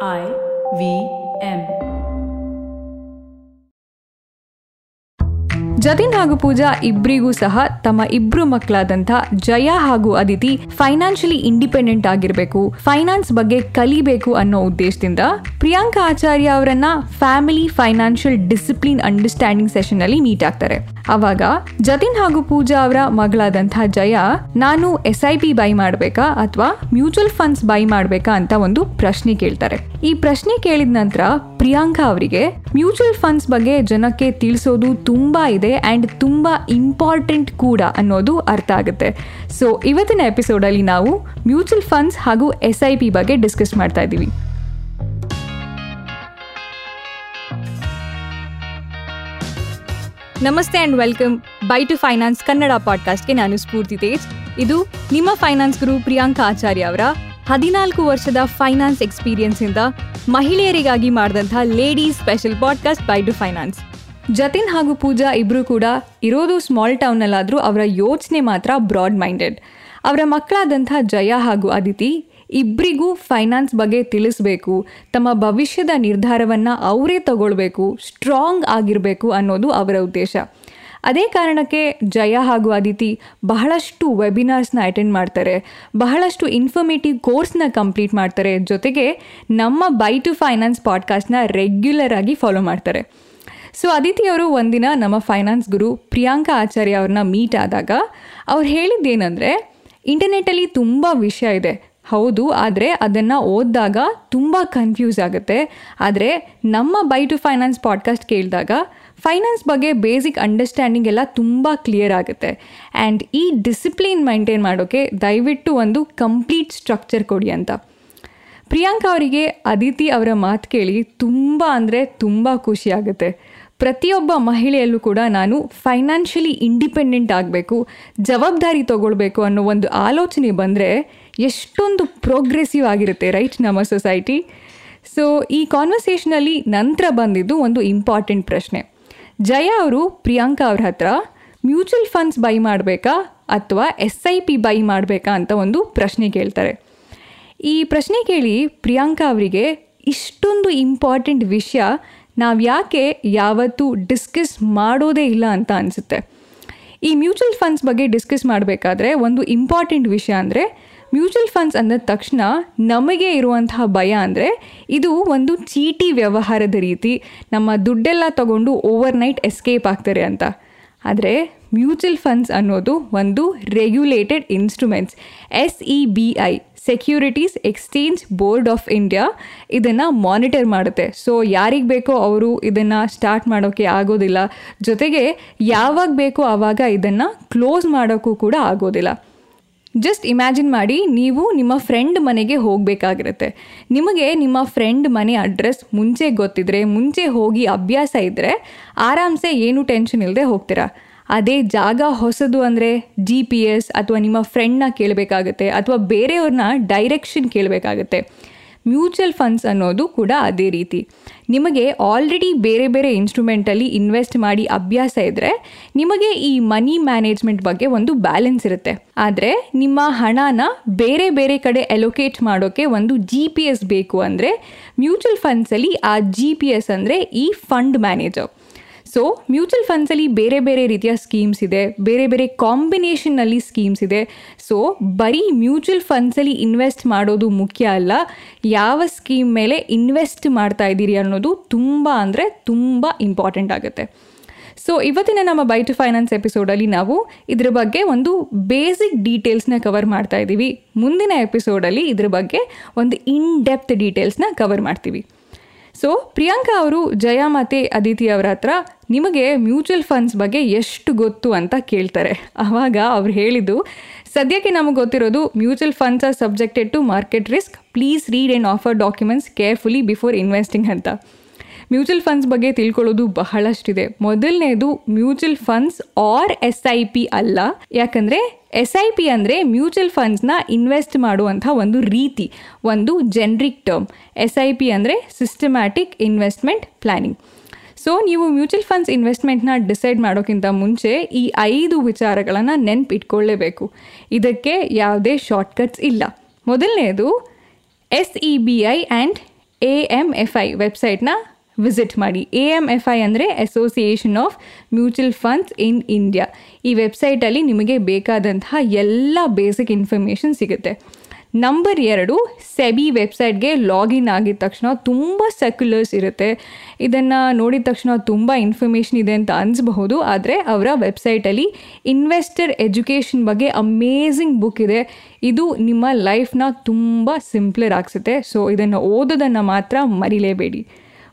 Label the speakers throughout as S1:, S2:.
S1: I V M.
S2: Jatin ಹಾಗೂ ಪೂಜಾ ಇಬ್ಬರಿಗೂ ಸಹ ತಮ್ಮ ಇಬ್ರು ಮಕ್ಕಳಾದಂಥ ಜಯ ಹಾಗೂ ಅದಿತಿ ಫೈನಾನ್ಷಿಯಲಿ ಇಂಡಿಪೆಂಡೆಂಟ್ ಆಗಿರಬೇಕು. ಫೈನಾನ್ಸ್ ಬಗ್ಗೆ ಕಲಿಬೇಕು ಅನ್ನೋ ಉದ್ದೇಶದಿಂದ ಪ್ರಿಯಾಂಕಾ ಆಚಾರ್ಯ ಅವರನ್ನ family financial discipline understanding session ಅಲ್ಲಿ ಮೀಟ್ ಆಗ್ತಾರೆ. ಅವಾಗ ಜತಿನ್ ಹಾಗೂ ಪೂಜಾ ಅವರ ಮಗಳಾದಂಥ ಜಯ, ನಾನು ಎಸ್ ಐ ಪಿ ಬೈ ಮಾಡಬೇಕಾ ಅಥವಾ ಮ್ಯೂಚುವಲ್ ಫಂಡ್ಸ್ ಬೈ ಮಾಡಬೇಕಾ? ಅಂತ ಒಂದು ಪ್ರಶ್ನೆ ಕೇಳ್ತಾರೆ. ಈ ಪ್ರಶ್ನೆ ಕೇಳಿದ ನಂತರ ಪ್ರಿಯಾಂಕಾ ಅವರಿಗೆ ಮ್ಯೂಚುವಲ್ ಫಂಡ್ಸ್ ಬಗ್ಗೆ ಜನಕ್ಕೆ ತಿಳಿಸೋದು ತುಂಬಾ ಇದೆ ಆ್ಯಂಡ್ ತುಂಬಾ ಇಂಪಾರ್ಟೆಂಟ್ ಕೂಡ ಅನ್ನೋದು ಅರ್ಥ ಆಗುತ್ತೆ. ಸೊ ಇವತ್ತಿನ ಎಪಿಸೋಡಲ್ಲಿ ನಾವು ಮ್ಯೂಚುವಲ್ ಫಂಡ್ಸ್ ಹಾಗೂ ಎಸ್ ಐ ಪಿ ಬಗ್ಗೆ ಡಿಸ್ಕಸ್ ಮಾಡ್ತಾ ಇದ್ದೀವಿ. ನಮಸ್ತೆ and welcome by to finance Kannada ಪಾಡ್ಕಾಸ್ಟ್ಗೆ ನಾನು ಸ್ಫೂರ್ತಿ ತೇಜ್. ಇದು ನಿಮ್ಮ ಫೈನಾನ್ಸ್ ಗುರು ಪ್ರಿಯಾಂಕಾ ಆಚಾರ್ಯ ಅವರ ಹದಿನಾಲ್ಕು ವರ್ಷದ ಫೈನಾನ್ಸ್ ಎಕ್ಸ್ಪೀರಿಯನ್ಸ್ ಇಂದ ಮಹಿಳೆಯರಿಗಾಗಿ ಮಾಡಿದಂಥ ladies special podcast by to finance. Jatin ಹಾಗೂ ಪೂಜಾ ಇಬ್ರು ಕೂಡ ಇರೋದು ಸ್ಮಾಲ್ ಟೌನ್ನಲ್ಲಾದರೂ ಅವರ ಯೋಚನೆ ಮಾತ್ರ ಬ್ರಾಡ್ ಮೈಂಡೆಡ್. ಅವರ ಮಕ್ಕಳಾದಂಥ ಜಯ ಹಾಗೂ ಅದಿತಿ ಇಬ್ಬರಿಗೂ ಫೈನಾನ್ಸ್ ಬಗ್ಗೆ ತಿಳಿಸ್ಬೇಕು, ತಮ್ಮ ಭವಿಷ್ಯದ ನಿರ್ಧಾರವನ್ನು ಅವರೇ ತಗೊಳ್ಬೇಕು, ಸ್ಟ್ರಾಂಗ್ ಆಗಿರಬೇಕು ಅನ್ನೋದು ಅವರ ಉದ್ದೇಶ. ಅದೇ ಕಾರಣಕ್ಕೆ ಜಯ ಹಾಗೂ ಅದಿತಿ ಬಹಳಷ್ಟು ವೆಬಿನಾರ್ಸ್ನ ಅಟೆಂಡ್ ಮಾಡ್ತಾರೆ. ಬಹಳಷ್ಟು ಇನ್ಫಾರ್ಮೇಟಿವ್ ಕೋರ್ಸ್ನ ಕಂಪ್ಲೀಟ್ ಮಾಡ್ತಾರೆ. ಜೊತೆಗೆ ನಮ್ಮ ಬೈ ಟು ಫೈನಾನ್ಸ್ ಪಾಡ್ಕಾಸ್ಟ್ನ ರೆಗ್ಯುಲರ್ ಆಗಿ ಫಾಲೋ ಮಾಡ್ತಾರೆ. ಸೊ ಅದಿತಿ ಅವರು ಒಂದಿನ ನಮ್ಮ ಫೈನಾನ್ಸ್ ಗುರು ಪ್ರಿಯಾಂಕಾ ಆಚಾರ್ಯ ಅವ್ರನ್ನ ಮೀಟ್ ಆದಾಗ ಅವ್ರು ಹೇಳಿದ್ದೇನೆಂದರೆ ಇಂಟರ್ನೆಟ್ಟಲ್ಲಿ ತುಂಬ ವಿಷಯ ಇದೆ. ಹೌದು, ಆದರೆ ಅದನ್ನು ಓದಿದಾಗ ತುಂಬ ಕನ್ಫ್ಯೂಸ್ ಆಗುತ್ತೆ. ಆದರೆ ನಮ್ಮ ಬೈ ಟು ಫೈನಾನ್ಸ್ ಪಾಡ್ಕಾಸ್ಟ್ ಕೇಳಿದಾಗ ಫೈನಾನ್ಸ್ ಬಗ್ಗೆ ಬೇಸಿಕ್ ಅಂಡರ್ಸ್ಟ್ಯಾಂಡಿಂಗ್ ಎಲ್ಲ ತುಂಬ ಕ್ಲಿಯರ್ ಆಗುತ್ತೆ. ಆ್ಯಂಡ್ ಈ ಡಿಸಿಪ್ಲಿನ್ ಮೈಂಟೈನ್ ಮಾಡೋಕ್ಕೆ ದಯವಿಟ್ಟು ಒಂದು ಕಂಪ್ಲೀಟ್ ಸ್ಟ್ರಕ್ಚರ್ ಕೊಡಿ ಅಂತ. ಪ್ರಿಯಾಂಕಾ ಅವರಿಗೆ ಅದಿತಿ ಅವರ ಮಾತು ಕೇಳಿ ತುಂಬ ಅಂದರೆ ತುಂಬ ಖುಷಿಯಾಗುತ್ತೆ ಪ್ರತಿಯೊಬ್ಬ ಮಹಿಳೆಯಲ್ಲೂ ಕೂಡ ನಾನು ಫೈನಾನ್ಷಿಯಲಿ ಇಂಡಿಪೆಂಡೆಂಟ್ ಆಗಬೇಕು, ಜವಾಬ್ದಾರಿ ತಗೊಳ್ಬೇಕು ಅನ್ನೋ ಒಂದು ಆಲೋಚನೆ ಬಂದರೆ ಎಷ್ಟೊಂದು ಪ್ರೋಗ್ರೆಸಿವ್ ಆಗಿರುತ್ತೆ ರೈಟ್ ನಮ್ಮ ಸೊಸೈಟಿ ಸೊ ಈ ಕಾನ್ವರ್ಸೇಷನಲ್ಲಿ ನಂತರ ಬಂದಿದ್ದು ಒಂದು ಇಂಪಾರ್ಟೆಂಟ್ ಪ್ರಶ್ನೆ. ಜಯ ಅವರು ಪ್ರಿಯಾಂಕಾ ಅವ್ರ ಹತ್ರ ಮ್ಯೂಚುವಲ್ ಫಂಡ್ಸ್ ಬೈ ಮಾಡಬೇಕಾ ಅಥವಾ ಎಸ್ ಐ ಪಿ ಬೈ ಮಾಡಬೇಕಾ ಅಂತ ಒಂದು ಪ್ರಶ್ನೆ ಕೇಳ್ತಾರೆ. ಈ ಪ್ರಶ್ನೆ ಕೇಳಿ ಪ್ರಿಯಾಂಕಾ ಅವರಿಗೆ ಇಷ್ಟೊಂದು ಇಂಪಾರ್ಟೆಂಟ್ ವಿಷಯ ನಾವು ಯಾಕೆ ಯಾವತ್ತೂ ಡಿಸ್ಕಸ್ ಮಾಡೋದೇ ಇಲ್ಲ ಅಂತ ಅನಿಸುತ್ತೆ. ಈ ಮ್ಯೂಚುವಲ್ ಫಂಡ್ಸ್ ಬಗ್ಗೆ ಡಿಸ್ಕಸ್ ಮಾಡಬೇಕಾದ್ರೆ ಒಂದು ಇಂಪಾರ್ಟೆಂಟ್ ವಿಷಯ ಅಂದರೆ ಮ್ಯೂಚುವಲ್ ಫಂಡ್ಸ್ ಅಂದ ತಕ್ಷಣ ನಮಗೆ ಇರುವಂತಹ ಭಯ ಅಂದರೆ ಇದು ಒಂದು ಚೀಟಿ ವ್ಯವಹಾರದ ರೀತಿ. ನಮ್ಮ ದುಡ್ಡೆಲ್ಲ ತಗೊಂಡು ಓವರ್ ನೈಟ್ ಎಸ್ಕೇಪ್ ಆಗ್ತಾರೆ ಅಂತ. ಆದರೆ ಮ್ಯೂಚುವಲ್ ಫಂಡ್ಸ್ ಅನ್ನೋದು ಒಂದು regulated instruments S E B I securities exchange board of India ಇದನ್ನು ಮಾನಿಟರ್ ಮಾಡುತ್ತೆ. ಸೊ ಯಾರಿಗೆ ಬೇಕೋ ಅವರು ಇದನ್ನು ಸ್ಟಾರ್ಟ್ ಮಾಡೋಕ್ಕೆ ಆಗೋದಿಲ್ಲ. ಜೊತೆಗೆ ಯಾವಾಗ ಬೇಕೋ ಆವಾಗ ಇದನ್ನು ಕ್ಲೋಸ್ ಮಾಡೋಕ್ಕೂ ಕೂಡ ಆಗೋದಿಲ್ಲ. ಜಸ್ಟ್ ಇಮ್ಯಾಜಿನ್ ಮಾಡಿ, ನೀವು ನಿಮ್ಮ ಫ್ರೆಂಡ್ ಮನೆಗೆ ಹೋಗಬೇಕಾಗಿರುತ್ತೆ. ನಿಮಗೆ ನಿಮ್ಮ ಫ್ರೆಂಡ್ ಮನೆ ಅಡ್ರೆಸ್ ಮುಂಚೆ ಗೊತ್ತಿದ್ರೆ, ಮುಂಚೆ ಹೋಗಿ ಅಭ್ಯಾಸ ಇದ್ದರೆ ಆರಾಮ್ಸೆ ಏನು ಟೆನ್ಷನ್ ಇಲ್ಲದೆ ಹೋಗ್ತೀರಾ? ಅದೇ ಜಾಗ ಹೊಸದು ಅಂದರೆ ಜಿ ಪಿ ಎಸ್ ಅಥವಾ ನಿಮ್ಮ ಫ್ರೆಂಡ್ನ ಕೇಳಬೇಕಾಗುತ್ತೆ, ಅಥವಾ ಬೇರೆಯವ್ರನ್ನ ಡೈರೆಕ್ಷನ್ ಕೇಳಬೇಕಾಗತ್ತೆ. ಮ್ಯೂಚುವಲ್ ಫಂಡ್ಸ್ ಅನ್ನೋದು ಕೂಡ ಅದೇ ರೀತಿ. ನಿಮಗೆ ಆಲ್ರೆಡಿ ಬೇರೆ ಬೇರೆ ಇನ್ಸ್ಟ್ರೂಮೆಂಟಲ್ಲಿ ಇನ್ವೆಸ್ಟ್ ಮಾಡಿ ಅಭ್ಯಾಸ ಇದ್ದರೆ ನಿಮಗೆ ಈ ಮನಿ ಮ್ಯಾನೇಜ್ಮೆಂಟ್ ಬಗ್ಗೆ ಒಂದು ಬ್ಯಾಲೆನ್ಸ್ ಇರುತ್ತೆ. ಆದರೆ ನಿಮ್ಮ ಹಣನ ಬೇರೆ ಬೇರೆ ಕಡೆ ಅಲೋಕೇಟ್ ಮಾಡೋಕ್ಕೆ ಒಂದು ಜಿ ಪಿ ಎಸ್ ಬೇಕು ಅಂದರೆ ಮ್ಯೂಚುವಲ್ ಫಂಡ್ಸಲ್ಲಿ ಆ ಜಿ ಪಿ ಎಸ್ ಅಂದರೆ ಈ ಫಂಡ್ ಮ್ಯಾನೇಜರ್ ಸೊ ಮ್ಯೂಚುವಲ್ ಫಂಡ್ಸಲ್ಲಿ ಬೇರೆ ಬೇರೆ ರೀತಿಯ ಸ್ಕೀಮ್ಸ್ ಇದೆ, ಬೇರೆ ಬೇರೆ ಕಾಂಬಿನೇಷನ್ನಲ್ಲಿ ಸ್ಕೀಮ್ಸ್ ಇದೆ. ಸೊ ಬರೀ ಮ್ಯೂಚುವಲ್ ಫಂಡ್ಸಲ್ಲಿ ಇನ್ವೆಸ್ಟ್ ಮಾಡೋದು ಮುಖ್ಯ ಅಲ್ಲ, ಯಾವ ಸ್ಕೀಮ್ ಮೇಲೆ ಇನ್ವೆಸ್ಟ್ ಮಾಡ್ತಾ ಇದ್ದೀರಿ ಅನ್ನೋದು ತುಂಬ ಅಂದರೆ ತುಂಬ ಇಂಪಾರ್ಟೆಂಟ್ ಆಗುತ್ತೆ. ಸೊ ಇವತ್ತಿನ ನಮ್ಮ ಬೈ ಟು ಫೈನಾನ್ಸ್ ಎಪಿಸೋಡಲ್ಲಿ ನಾವು ಇದ್ರ ಬಗ್ಗೆ ಒಂದು ಬೇಸಿಕ್ ಡೀಟೇಲ್ಸ್ನ ಕವರ್ ಮಾಡ್ತಾ ಇದ್ದೀವಿ ಮುಂದಿನ ಎಪಿಸೋಡಲ್ಲಿ ಇದ್ರ ಬಗ್ಗೆ ಒಂದು ಇನ್ ಡೆಪ್ತ್ ಡೀಟೇಲ್ಸ್ನ ಕವರ್ ಮಾಡ್ತೀವಿ. ಸೊ ಪ್ರಿಯಾಂಕಾ ಅವರು ಜಯ ಅದಿತಿ ಅವರ ಹತ್ರ ನಿಮಗೆ ಮ್ಯೂಚುವಲ್ ಫಂಡ್ಸ್ ಬಗ್ಗೆ ಎಷ್ಟು ಗೊತ್ತು ಅಂತ ಕೇಳ್ತಾರೆ. ಆವಾಗ ಅವ್ರು ಹೇಳಿದ್ದು, ಸದ್ಯಕ್ಕೆ ನಮಗೆ ಗೊತ್ತಿರೋದು mutual funds are subjected to market risk please read and offer documents carefully before investing ಅಂತ. ಮ್ಯೂಚುವಲ್ ಫಂಡ್ಸ್ ಬಗ್ಗೆ ತಿಳ್ಕೊಳ್ಳೋದು ಬಹಳಷ್ಟಿದೆ. ಮೊದಲನೇದು mutual funds are S I P ಅಲ್ಲ. ಯಾಕಂದರೆ ಎಸ್ ಐ ಪಿ ಅಂದರೆ ಮ್ಯೂಚುವಲ್ ಫಂಡ್ಸ್ನ ಇನ್ವೆಸ್ಟ್ ಮಾಡುವಂಥ ಒಂದು ರೀತಿ, ಒಂದು generic term. S I P ಅಂದರೆ ಸಿಸ್ಟಮ್ಯಾಟಿಕ್ ಇನ್ವೆಸ್ಟ್ಮೆಂಟ್ ಪ್ಲ್ಯಾನಿಂಗ್ ಸೊ, ನೀವು ಮ್ಯೂಚುವಲ್ ಫಂಡ್ಸ್ ಇನ್ವೆಸ್ಟ್ಮೆಂಟ್ನ ಡಿಸೈಡ್ ಮಾಡೋಕ್ಕಿಂತ ಮುಂಚೆ ಈ ಐದು ವಿಚಾರಗಳನ್ನು ನೆನ್ಪಿಟ್ಕೊಳ್ಳೇಬೇಕು. ಇದಕ್ಕೆ ಯಾವುದೇ ಶಾರ್ಟ್ಕಟ್ಸ್ ಇಲ್ಲ. ಮೊದಲನೇದು S E B I and A M F I ವೆಬ್ಸೈಟ್ನ visit ಮಾಡಿ. ಎ ಎಂ ಎಫ್ ಐ ಅಂದರೆ association of mutual funds in India ಈ ವೆಬ್ಸೈಟಲ್ಲಿ ನಿಮಗೆ ಬೇಕಾದಂತಹ ಎಲ್ಲ ಬೇಸಿಕ್ ಇನ್ಫಾರ್ಮೇಷನ್ ಸಿಗುತ್ತೆ. ನಂಬರ್ ಎರಡು, ಸೆಬಿ ವೆಬ್ಸೈಟ್ಗೆ ಲಾಗಿನ್ ಆಗಿದ ತಕ್ಷಣ ತುಂಬ ಸರ್ಕ್ಯುಲರ್ಸ್ ಇರುತ್ತೆ. ಇದನ್ನು ನೋಡಿದ ತಕ್ಷಣ ತುಂಬ ಇನ್ಫಾರ್ಮೇಷನ್ ಇದೆ ಅಂತ ಅನಿಸ್ಬಹುದು. ಆದರೆ ಅವರ ವೆಬ್ಸೈಟಲ್ಲಿ ಇನ್ವೆಸ್ಟರ್ ಎಜುಕೇಷನ್ ಬಗ್ಗೆ ಅಮೇಝಿಂಗ್ ಬುಕ್ ಇದೆ. ಇದು ನಿಮ್ಮ ಲೈಫ್ನ ತುಂಬ ಸಿಂಪ್ಲರ್ ಆಗಿಸುತ್ತೆ. ಸೊ ಇದನ್ನು ಓದೋದನ್ನು ಮಾತ್ರ ಮರಿಲೇಬೇಡಿ.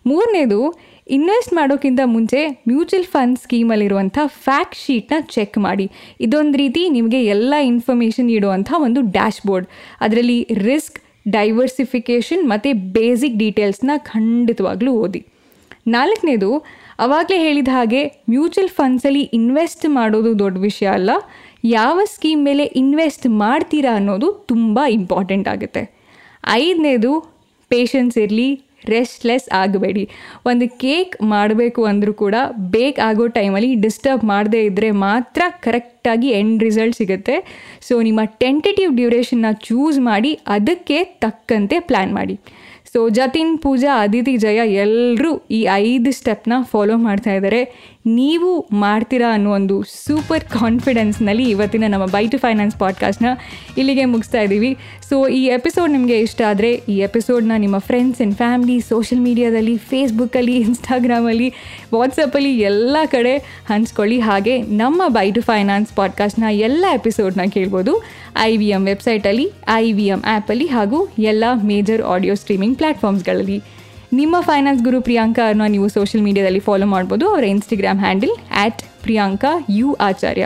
S2: ಮೂರನೇದು ಇನ್ವೆಸ್ಟ್ ಮಾಡೋಕ್ಕಿಂತ ಮುಂಚೆ ಮ್ಯೂಚುವಲ್ ಫಂಡ್ ಸ್ಕೀಮಲ್ಲಿರುವಂಥ ಫ್ಯಾಕ್ಟ್ ಶೀಟ್ನ ಚೆಕ್ ಮಾಡಿ. ಇದೊಂದು ರೀತಿ ನಿಮಗೆ ಎಲ್ಲ ಇನ್ಫಾರ್ಮೇಷನ್ ಇಡುವಂಥ ಒಂದು ಡ್ಯಾಶ್ ಬೋರ್ಡ್ ಅದರಲ್ಲಿ ರಿಸ್ಕ್ ಡೈವರ್ಸಿಫಿಕೇಷನ್ ಮತ್ತು ಬೇಸಿಕ್ ಡೀಟೇಲ್ಸ್ನ ಖಂಡಿತವಾಗ್ಲೂ ಓದಿ. ನಾಲ್ಕನೇದು, ಅವಾಗಲೇ ಹೇಳಿದ ಹಾಗೆ ಮ್ಯೂಚುವಲ್ ಫಂಡ್ಸಲ್ಲಿ ಇನ್ವೆಸ್ಟ್ ಮಾಡೋದು ದೊಡ್ಡ ವಿಷಯ ಅಲ್ಲ. ಯಾವ ಸ್ಕೀಮ್ ಮೇಲೆ ಇನ್ವೆಸ್ಟ್ ಮಾಡ್ತೀರಾ ಅನ್ನೋದು ತುಂಬ ಇಂಪಾರ್ಟೆಂಟ್ ಆಗುತ್ತೆ. ಐದನೇದು ಪೇಷನ್ಸ್ ಇರಲಿ ರೆಸ್ಟ್ಲೆಸ್ ಆಗಬೇಡಿ. ಒಂದು ಕೇಕ್ ಮಾಡಬೇಕು ಅಂದರೂ ಕೂಡ ಬೇಕ್ ಆಗೋ ಟೈಮಲ್ಲಿ ಡಿಸ್ಟರ್ಬ್ ಮಾಡದೇ ಇದ್ದರೆ ಮಾತ್ರ ಕರೆಕ್ಟಾಗಿ ಎಂಡ್ ರಿಸಲ್ಟ್ ಸಿಗುತ್ತೆ. ಸೊ ನಿಮ್ಮ ಟೆಂಟೇಟಿವ್ ಡ್ಯೂರೇಷನ್ನ ಚೂಸ್ ಮಾಡಿ, ಅದಕ್ಕೆ ತಕ್ಕಂತೆ ಪ್ಲ್ಯಾನ್ ಮಾಡಿ. ಸೊ ಜತಿನ್ ಪೂಜಾ ಅದಿತಿ ಜಯ ಎಲ್ಲರೂ ಈ ಐದು ಸ್ಟೆಪ್ನ ಫಾಲೋ ಮಾಡ್ತಾ ಇದ್ದಾರೆ. ನೀವು ಮಾಡ್ತೀರಾ ಅನ್ನೋ ಒಂದು ಸೂಪರ್ ಕಾನ್ಫಿಡೆನ್ಸ್ನಲ್ಲಿ ಇವತ್ತಿನ ನಮ್ಮ ಬೈ ಟು ಫೈನಾನ್ಸ್ ಪಾಡ್ಕಾಸ್ಟ್ನ ಇಲ್ಲಿಗೆ ಮುಗಿಸ್ತಾ ಇದ್ದೀವಿ. ಸೊ ಈ ಎಪಿಸೋಡ್ ನಿಮಗೆ ಇಷ್ಟ ಆದರೆ ಈ ಎಪಿಸೋಡ್ನ ನಿಮ್ಮ ಫ್ರೆಂಡ್ಸ್ ಆ್ಯಂಡ್ ಫ್ಯಾಮ್ಲಿ ಸೋಷಿಯಲ್ ಮೀಡಿಯಾದಲ್ಲಿ ಫೇಸ್ಬುಕ್ಕಲ್ಲಿ ಇನ್ಸ್ಟಾಗ್ರಾಮಲ್ಲಿ ವಾಟ್ಸಪ್ಪಲ್ಲಿ ಎಲ್ಲ ಕಡೆ ಹಂಚ್ಕೊಳ್ಳಿ. ಹಾಗೆ ನಮ್ಮ ಬೈ ಟು ಫೈನಾನ್ಸ್ ಪಾಡ್ಕಾಸ್ಟ್ನ ಎಲ್ಲ ಎಪಿಸೋಡ್ನ ಕೇಳ್ಬೋದು. ಐ ವಿ ಎಂ ವೆಬ್ಸೈಟಲ್ಲಿ ಐ ವಿ ಎಂ ಆ್ಯಪಲ್ಲಿ ಹಾಗೂ ಎಲ್ಲ ಮೇಜರ್ ಆಡಿಯೋ ಸ್ಟ್ರೀಮಿಂಗ್ ಪ್ಲ್ಯಾಟ್ಫಾರ್ಮ್ಸ್ಗಳಲ್ಲಿ ನಿಮ್ಮ ಫೈನಾನ್ಸ್ ಗುರು ಪ್ರಿಯಾಂಕಾ ಅವ್ರನ್ನ ನೀವು ಸೋಷಿಯಲ್ ಮೀಡಿಯಾದಲ್ಲಿ ಫಾಲೋ ಮಾಡ್ಬೋದು. ಅವರ Instagram handle at Priyanka U Acharya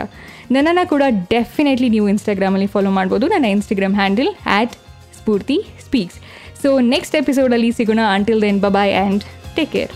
S2: ನನ್ನನ್ನು ಕೂಡ ಡೆಫಿನೆಟ್ಲಿ ನೀವು ಇನ್ಸ್ಟಾಗ್ರಾಮಲ್ಲಿ ಫಾಲೋ ಮಾಡ್ಬೋದು. ನನ್ನ Instagram handle at Spoorthi speaks so next ಎಪಿಸೋಡಲ್ಲಿ ಸಿಗೋಣ. Until then bye bye and take care